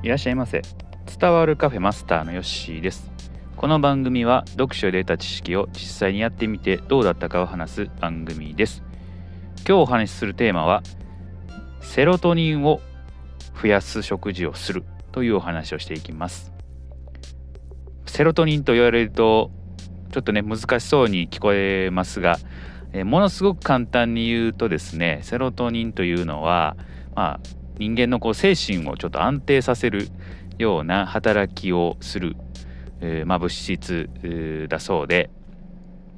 いらっしゃいませ。伝わるカフェマスターのヨッシーです。この番組は読書で得た知識を実際にやってみてどうだったかを話す番組です。今日お話しするテーマはセロトニンを増やす食事をするというお話をしていきます。セロトニンと言われるとちょっとね難しそうに聞こえますがえものすごく簡単に言うとですねセロトニンというのは、まあ、人間のこう精神をちょっと安定させるような働きをする、えー、まあ、物質だそうで、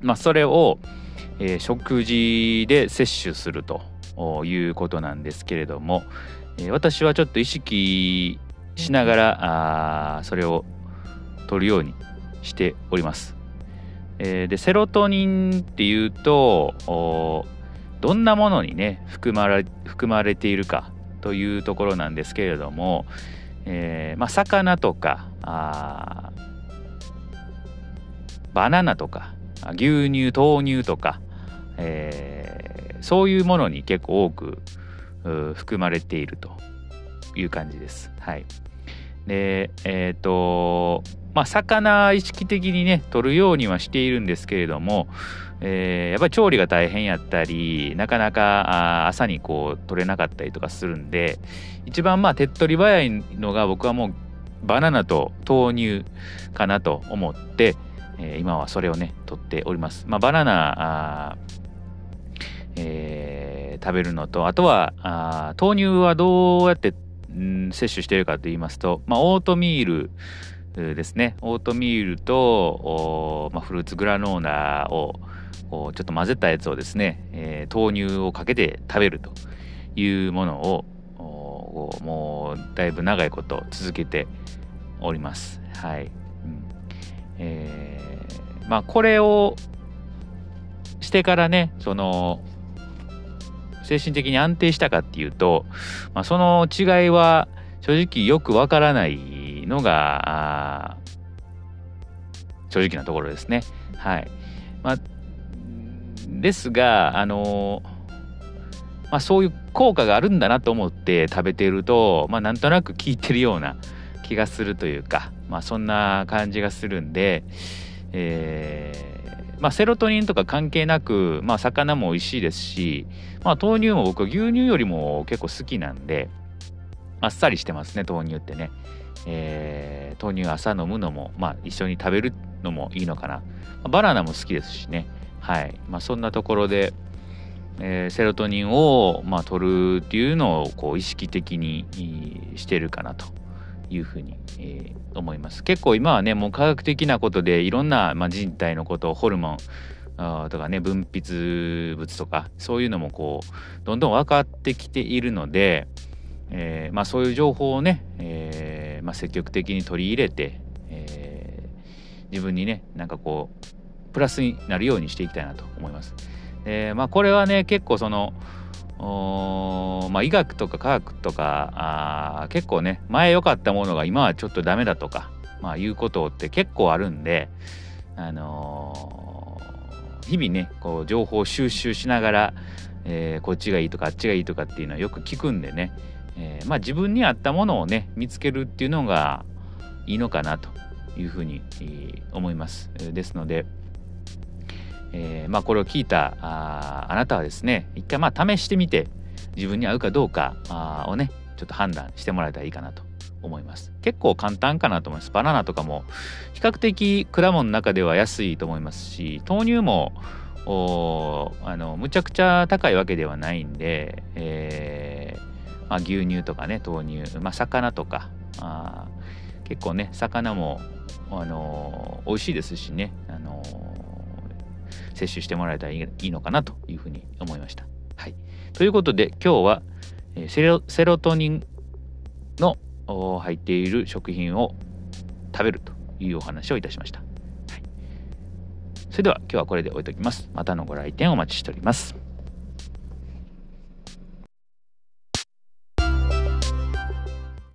まあ、それを、えー、食事で摂取するということなんですけれども、え、私はちょっと意識しながらあそれを取るようにしております。でセロトニンっていうとどんなものにね含ま含まれているかというところなんですけれども、えー、まあ、魚とかあバナナとか牛乳豆乳とか、えー、そういうものに結構多く含まれているという感じです。はい、でえっ、ー、とまあ魚意識的にね取るようにはしているんですけれども、えー、やっぱり調理が大変やったりなかなか朝にこう取れなかったりとかするんで一番まあ手っ取り早いのが僕はもうバナナと豆乳かなと思って、えー、今はそれをね取っております。まあ、バナナえー、食べるのとあとはあ豆乳はどうやってん摂取しているかと言いますと、まあ、オートミールですねオートミールと、まあ、フルーツグラノーラをちょっと混ぜたやつをですね、えー、豆乳をかけて食べるというものをもうだいぶ長いこと続けております。はい。うんえー、まあこれをしてからねその精神的に安定したかっていうと、まあ、その違いは正直よくわからないのが正直なところですね。はい。まあ、ですが、あのまあ、そういう効果があるんだなと思って食べていると、まあ、なんとなく効いてるような気がするというか、まあ、そんな感じがするんで、えー、まあ、セロトニンとか関係なく、まあ、魚も美味しいですし、まあ、豆乳も僕牛乳よりも結構好きなんであっさりしてますね豆乳ってね、えー、豆乳朝飲むのも、まあ、一緒に食べるのもいいのかな。バナナも好きですしね。はい。まあ、そんなところで、えー、セロトニンを、まあ、取るっていうのをこう意識的にしてるかなというふうに、えー、思います。結構今はねもう科学的なことでいろんな、まあ、人体のことをホルモンとかね分泌物とかそういうのもこうどんどん分かってきているので、えー、まあ、そういう情報をね、えー、まあ、積極的に取り入れて、えー、自分にねなんかこうプラスになるようにしていきたいなと思います。えまあ、これはね結構そのまあ、医学とか科学とかあ結構ね前良かったものが今はちょっとダメだとか、まあ、いうことって結構あるんで、あのー、日々ねこう情報収集しながら、えー、こっちがいいとかあっちがいいとかっていうのはよく聞くんでね、えー、まあ、自分に合ったものをね見つけるっていうのがいいのかなというふうに、思います。ですので、えー、まあ、これを聞いたああなたはですね一回まあ試してみて自分に合うかどうかあをねちょっと判断してもらえたらいいかなと思います結構簡単かなと思いますバナナとかも比較的果物の中では安いと思いますし豆乳もあのむちゃくちゃ高いわけではないんで、えー、まあ、牛乳とかね豆乳、まあ、魚とかあ結構ね魚も、あのー、美味しいですしね、あのー、摂取してもらえたらいいのかなというふうに思いました。はい、ということで今日はセロセロトニンの入っている食品を食べるというお話をいたしました。はい、それでは今日はこれで置いときます。またのご来店お待ちしております。